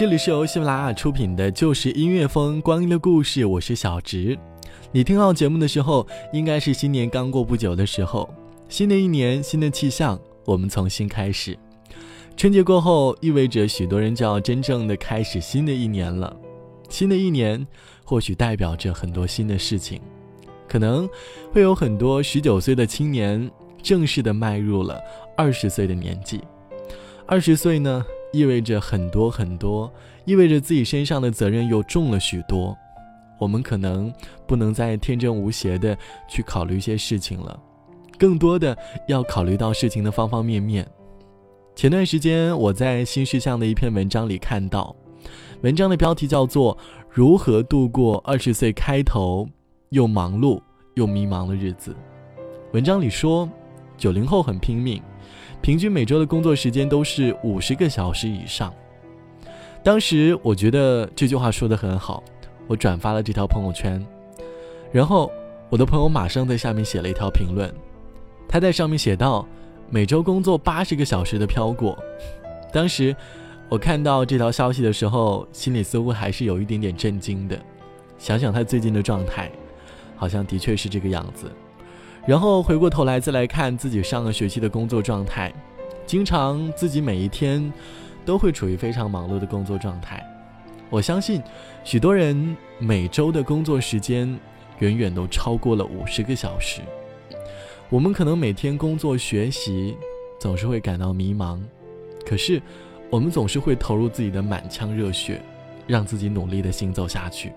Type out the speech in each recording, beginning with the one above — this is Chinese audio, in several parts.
这里是由喜马拉雅出品的《就是音乐风光阴的故事》，我是小植。你听到节目的时候，应该是新年刚过不久的时候。新的一年，新的气象，我们从新开始。春节过后，意味着许多人就要真正的开始新的一年了。新的一年，或许代表着很多新的事情，可能会有很多十九岁的青年正式的迈入了二十岁的年纪。二十岁呢？意味着很多很多，意味着自己身上的责任又重了许多。我们可能不能再天真无邪的去考虑一些事情了，更多的要考虑到事情的方方面面。前段时间我在新事项的一篇文章里看到，文章的标题叫做《如何度过二十岁开头又忙碌又迷茫的日子》。文章里说，九零后很拼命。平均每周的工作时间都是五十个小时以上。当时我觉得这句话说的很好，我转发了这条朋友圈，然后我的朋友马上在下面写了一条评论，他在上面写道：“每周工作八十个小时的飘过。”当时我看到这条消息的时候，心里似乎还是有一点点震惊的。想想他最近的状态，好像的确是这个样子。然后回过头来再来看自己上个学期的工作状态，经常自己每一天都会处于非常忙碌的工作状态。我相信许多人每周的工作时间远远都超过了五十个小时。我们可能每天工作学习总是会感到迷茫，可是我们总是会投入自己的满腔热血，让自己努力的行走下去。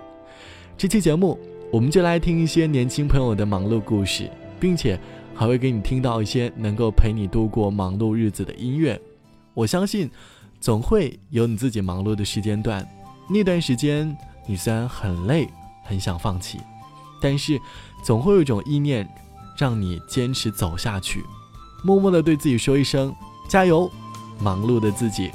这期节目我们就来听一些年轻朋友的忙碌故事。并且还会给你听到一些能够陪你度过忙碌日子的音乐。我相信，总会有你自己忙碌的时间段。那段时间，你虽然很累，很想放弃，但是总会有一种意念，让你坚持走下去。默默的对自己说一声加油，忙碌的自己。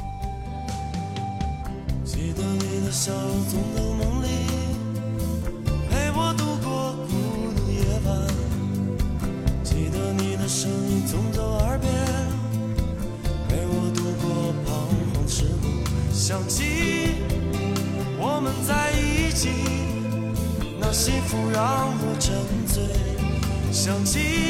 想起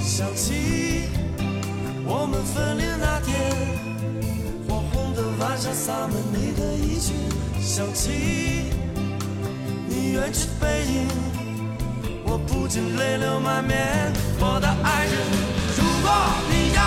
想起我们分离那天，火红的晚霞洒满你的衣裙，想起你远去背影，我不禁泪流满面。我的爱人，如果你要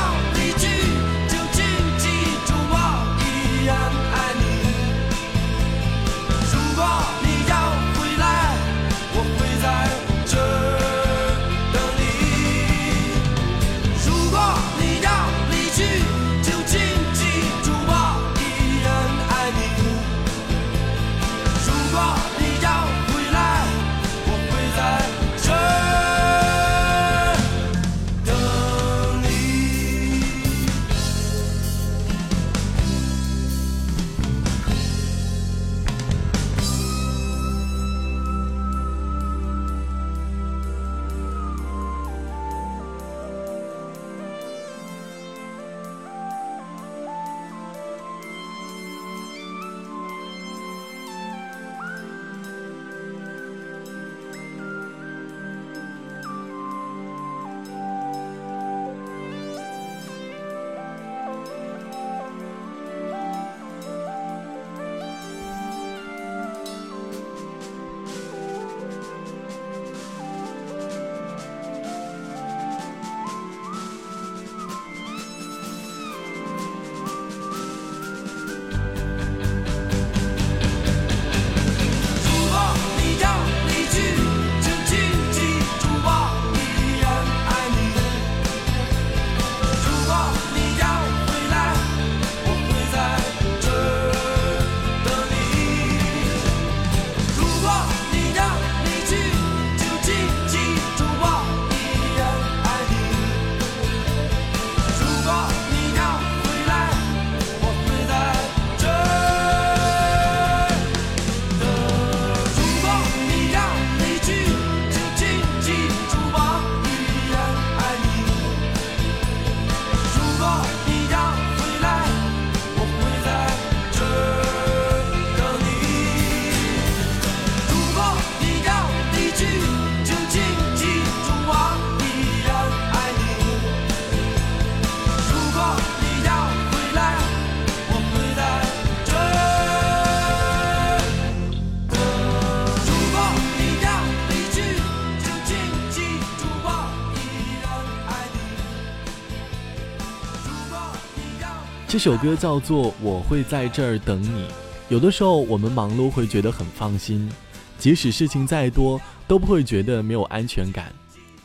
这首歌叫做《我会在这儿等你》。有的时候我们忙碌会觉得很放心，即使事情再多，都不会觉得没有安全感，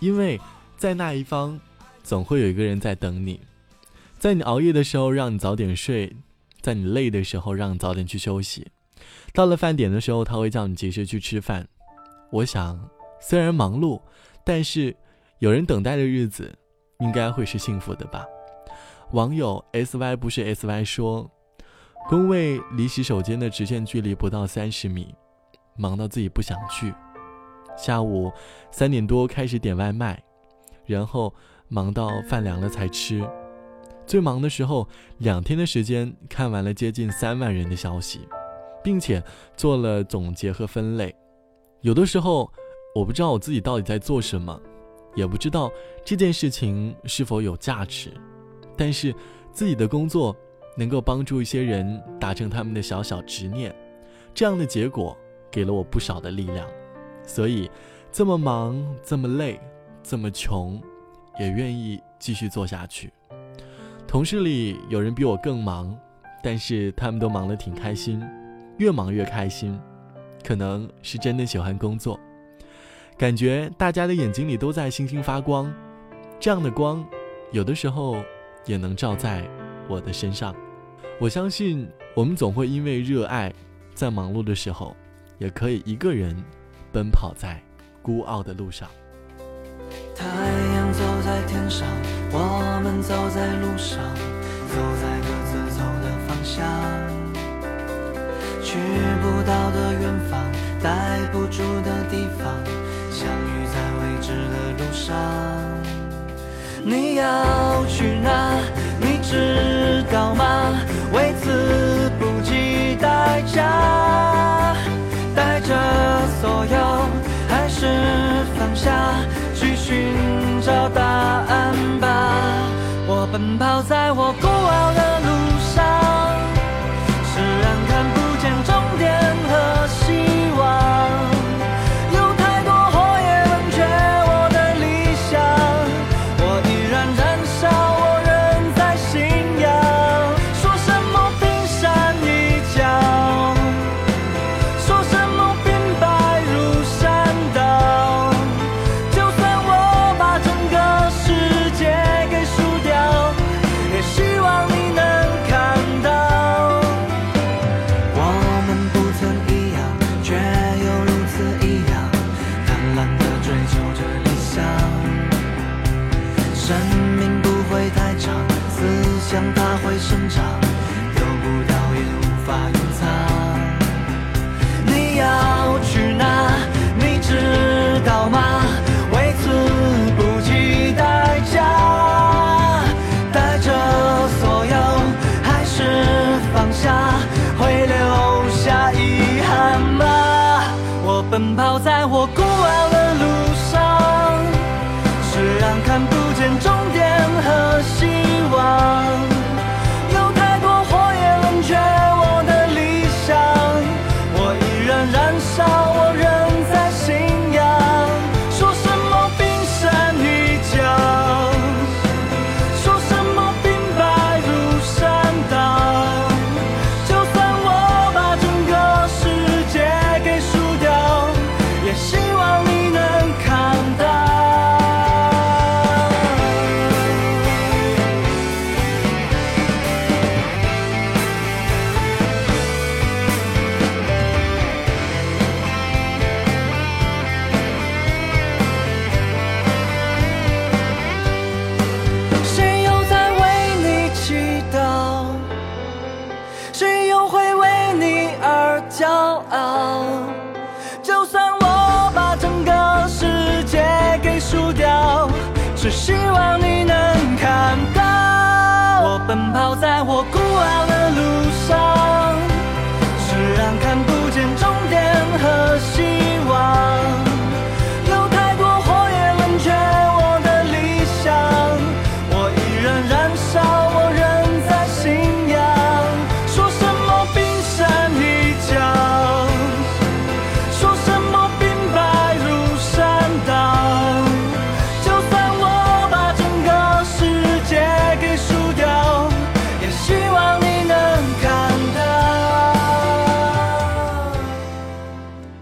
因为在那一方，总会有一个人在等你。在你熬夜的时候，让你早点睡；在你累的时候，让你早点去休息。到了饭点的时候，他会叫你及时去吃饭。我想，虽然忙碌，但是有人等待的日子，应该会是幸福的吧。网友 S Y 不是 S Y 说。工位离洗手间的直线距离不到三十米，忙到自己不想去。下午三点多开始点外卖，然后忙到饭凉了才吃。最忙的时候，两天的时间看完了接近三万人的消息，并且做了总结和分类。有的时候，我不知道我自己到底在做什么，也不知道这件事情是否有价值，但是自己的工作。能够帮助一些人达成他们的小小执念，这样的结果给了我不少的力量，所以这么忙、这么累、这么穷，也愿意继续做下去。同事里有人比我更忙，但是他们都忙得挺开心，越忙越开心，可能是真的喜欢工作。感觉大家的眼睛里都在星星发光，这样的光，有的时候也能照在我的身上。我相信，我们总会因为热爱，在忙碌的时候，也可以一个人奔跑在孤傲的路上。太阳走在天上，我们走在路上，走在各自走的方向。去不到的远方，待不住的地方，相遇在未知的路上。你要去哪？你知道吗？为此不计代价，带着所有，还是放下，去寻找答案吧。我奔跑在我孤傲的路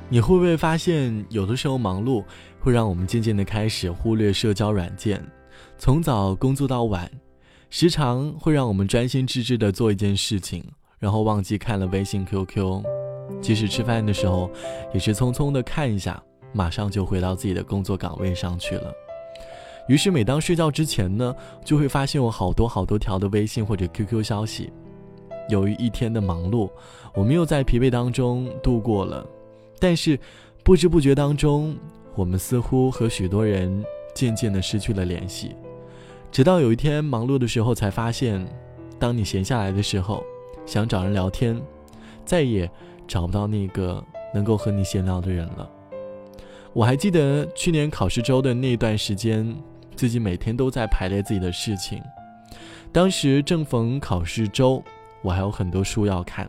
你会不会发现，有的时候忙碌会让我们渐渐的开始忽略社交软件，从早工作到晚，时常会让我们专心致志的做一件事情，然后忘记看了微信、QQ，即使吃饭的时候，也是匆匆的看一下，马上就回到自己的工作岗位上去了。于是每当睡觉之前呢，就会发现有好多好多条的微信或者 QQ 消息。由于一天的忙碌，我们又在疲惫当中度过了。但是，不知不觉当中，我们似乎和许多人渐渐的失去了联系。直到有一天忙碌的时候，才发现，当你闲下来的时候，想找人聊天，再也找不到那个能够和你闲聊的人了。我还记得去年考试周的那段时间，自己每天都在排列自己的事情。当时正逢考试周，我还有很多书要看。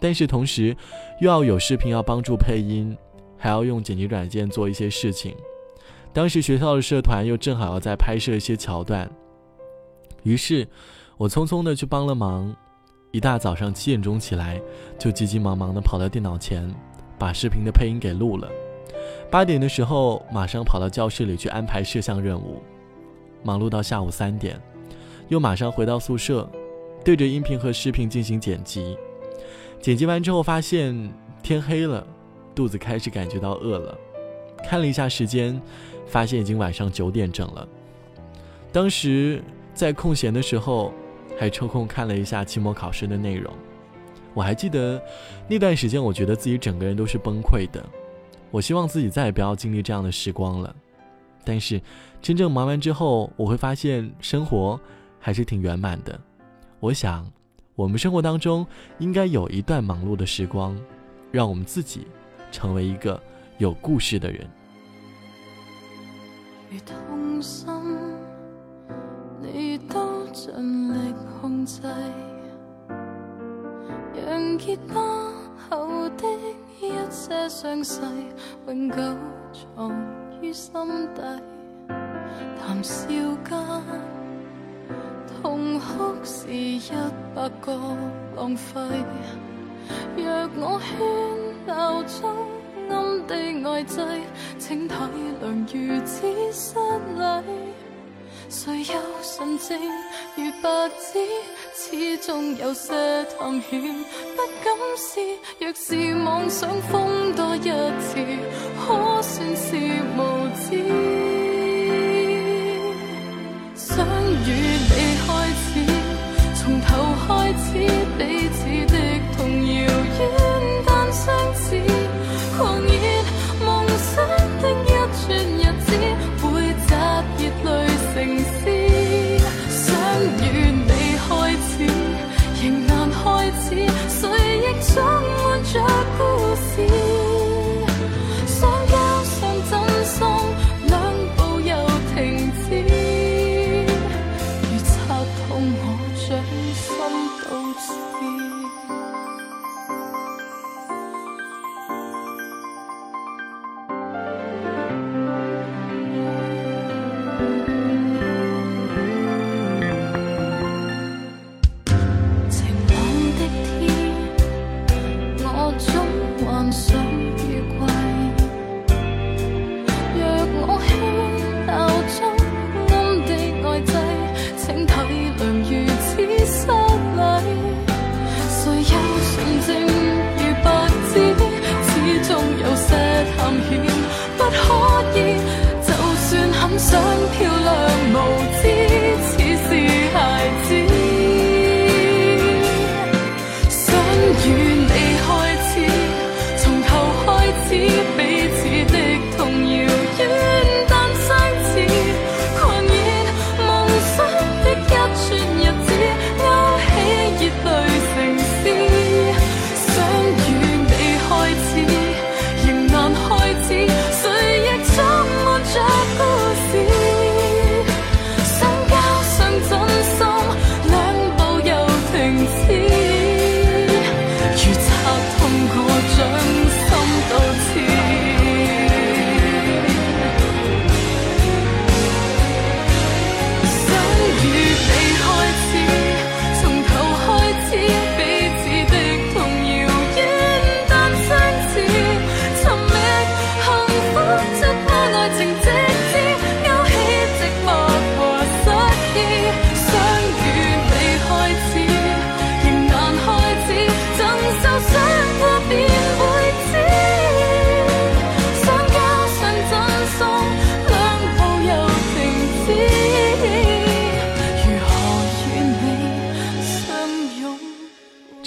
但是同时，又要有视频要帮助配音，还要用剪辑软件做一些事情。当时学校的社团又正好要在拍摄一些桥段，于是，我匆匆的去帮了忙。一大早上七点钟起来，就急急忙忙的跑到电脑前，把视频的配音给录了。八点的时候，马上跑到教室里去安排摄像任务，忙碌到下午三点，又马上回到宿舍，对着音频和视频进行剪辑。剪辑完之后，发现天黑了，肚子开始感觉到饿了。看了一下时间，发现已经晚上九点整了。当时在空闲的时候，还抽空看了一下期末考试的内容。我还记得那段时间，我觉得自己整个人都是崩溃的。我希望自己再也不要经历这样的时光了。但是真正忙完之后，我会发现生活还是挺圆满的。我想。我们生活当中应该有一段忙碌的时光，让我们自己成为一个有故事的人。如痛心，你都尽力控制，让结疤后的一些伤势永久藏于心底，谈笑间。痛哭是一百个浪费。若我喧闹中暗地爱祭，请体谅如此失礼。谁有纯正如白纸，始终有些探险。不敢试，若是妄想疯多一次，可算是无知。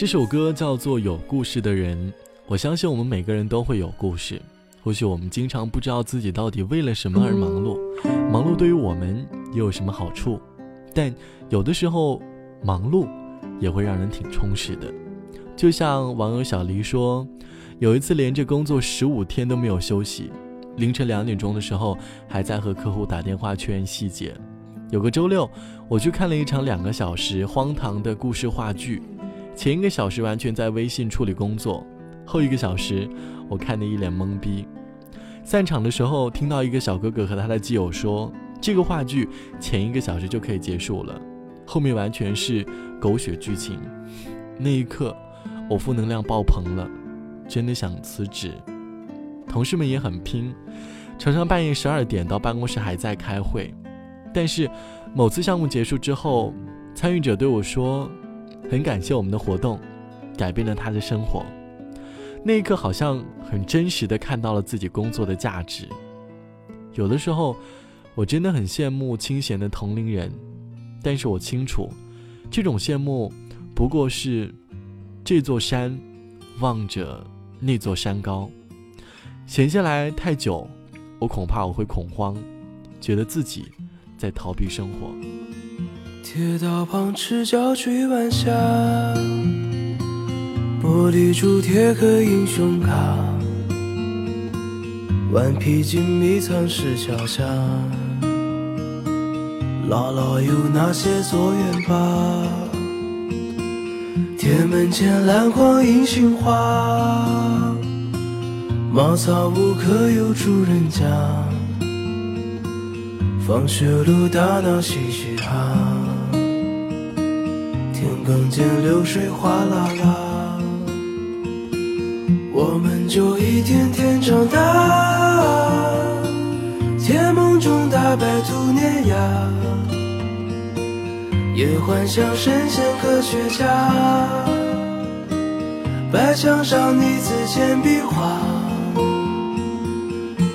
这首歌叫做《有故事的人》，我相信我们每个人都会有故事。或许我们经常不知道自己到底为了什么而忙碌，忙碌对于我们又有什么好处？但有的时候，忙碌也会让人挺充实的。就像网友小黎说，有一次连着工作十五天都没有休息，凌晨两点钟的时候还在和客户打电话确认细节。有个周六，我去看了一场两个小时荒唐的故事话剧。前一个小时完全在微信处理工作，后一个小时我看得一脸懵逼。散场的时候，听到一个小哥哥和他的基友说：“这个话剧前一个小时就可以结束了，后面完全是狗血剧情。”那一刻，我负能量爆棚了，真的想辞职。同事们也很拼，常常半夜十二点到办公室还在开会。但是某次项目结束之后，参与者对我说。很感谢我们的活动，改变了他的生活。那一刻，好像很真实的看到了自己工作的价值。有的时候，我真的很羡慕清闲的同龄人，但是我清楚，这种羡慕不过是这座山望着那座山高。闲下来太久，我恐怕我会恐慌，觉得自己在逃避生活。铁道旁赤脚追晚霞，玻璃珠贴个英雄卡，顽皮筋迷藏石桥下，姥姥有那些作业吧？铁门前篮筐银杏花，茅草屋可有住人家？放学路打闹嘻嘻哈。更见流水哗啦啦，我们就一天天长大，甜梦中大白兔碾压，也幻想神仙科学家，白墙上泥字简笔画，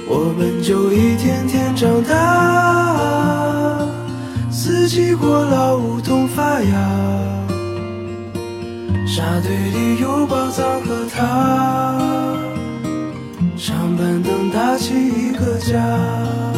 我们就一天天长大，四季过老梧桐发芽。沙堆里有宝藏和他，长板凳搭起一个家。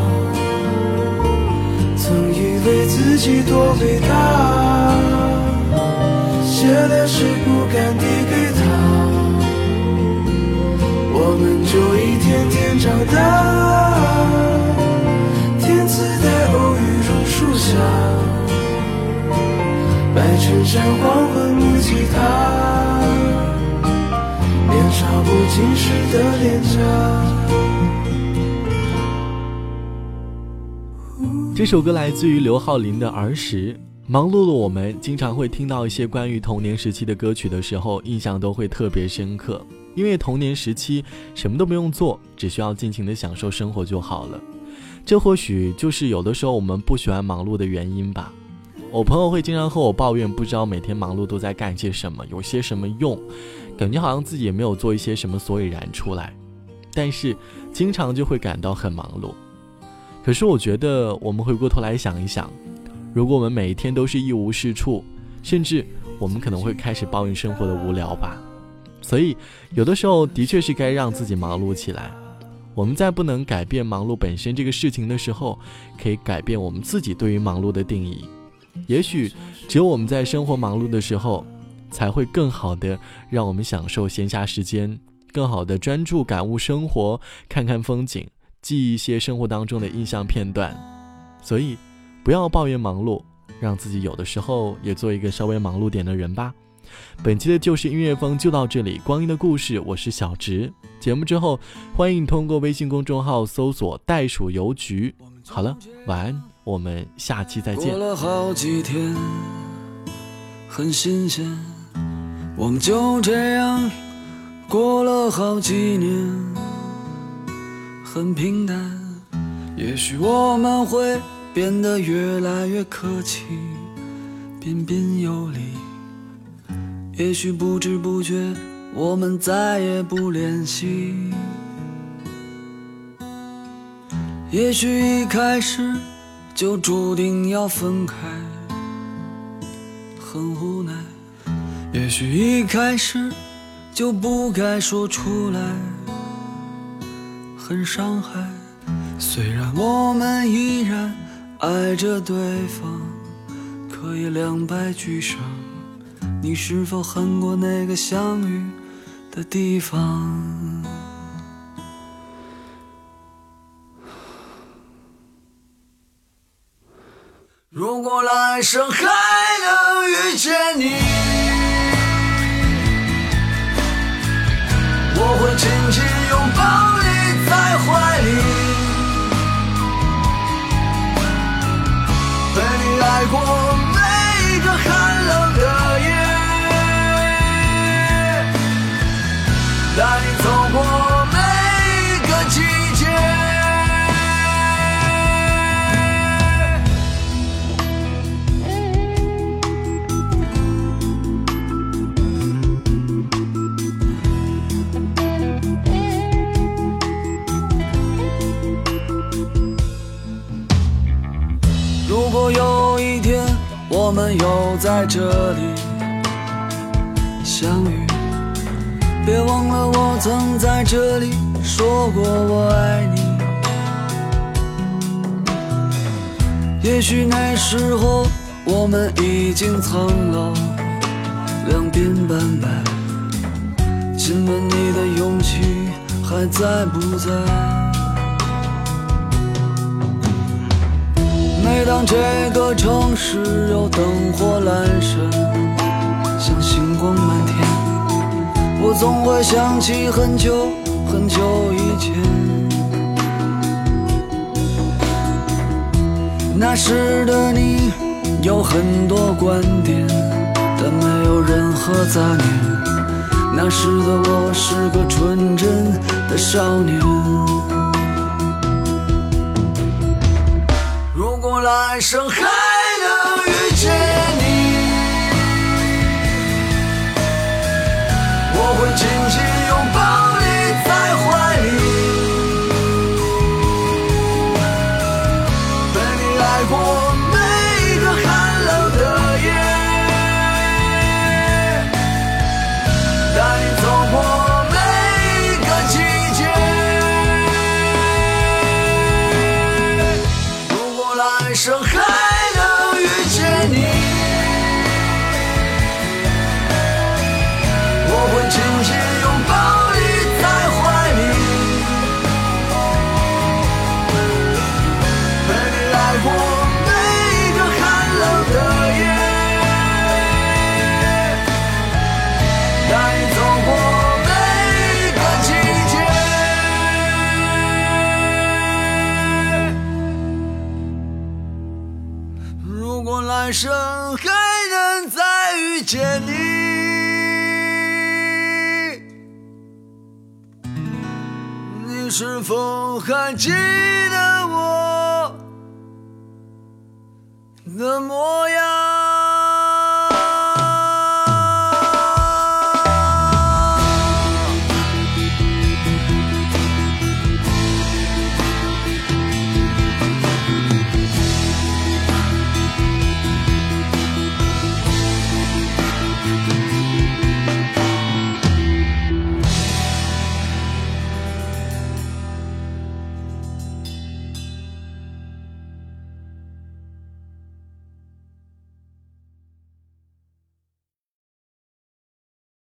自己多伟大，写的诗不敢递给他，我们就一天天长大。天自带偶遇榕树下，白衬衫黄昏木吉他，年少不经事的脸颊。这首歌来自于刘浩林的儿时。忙碌的我们，经常会听到一些关于童年时期的歌曲的时候，印象都会特别深刻。因为童年时期什么都不用做，只需要尽情的享受生活就好了。这或许就是有的时候我们不喜欢忙碌的原因吧。我朋友会经常和我抱怨，不知道每天忙碌都在干些什么，有些什么用，感觉好像自己也没有做一些什么所以然出来，但是经常就会感到很忙碌。可是我觉得，我们回过头来想一想，如果我们每一天都是一无是处，甚至我们可能会开始抱怨生活的无聊吧。所以，有的时候的确是该让自己忙碌起来。我们在不能改变忙碌本身这个事情的时候，可以改变我们自己对于忙碌的定义。也许，只有我们在生活忙碌的时候，才会更好的让我们享受闲暇时间，更好的专注感悟生活，看看风景。记一些生活当中的印象片段，所以不要抱怨忙碌，让自己有的时候也做一个稍微忙碌点的人吧。本期的旧时音乐风就到这里，光阴的故事，我是小直。节目之后，欢迎通过微信公众号搜索“袋鼠邮局”。好了，晚安，我们下期再见。过了好几天，很新鲜，我们就这样过了好几年。很平淡，也许我们会变得越来越客气，彬彬有礼。也许不知不觉，我们再也不联系。也许一开始就注定要分开，很无奈。也许一开始就不该说出来。很伤害，虽然我们依然爱着对方，可以两败俱伤。你是否恨过那个相遇的地方？如果来生还能遇见你，我会紧紧在这里相遇，别忘了我曾在这里说过我爱你。也许那时候我们已经苍老，两鬓斑白，亲吻你的勇气还在不在？每当这个城市有灯火阑珊，像星光满天，我总会想起很久很久以前。那时的你有很多观点，但没有任何杂念。那时的我是个纯真的少年。来生还能遇见你，我会紧紧拥抱。我来生还能再遇见你，你是否还记得我的模样？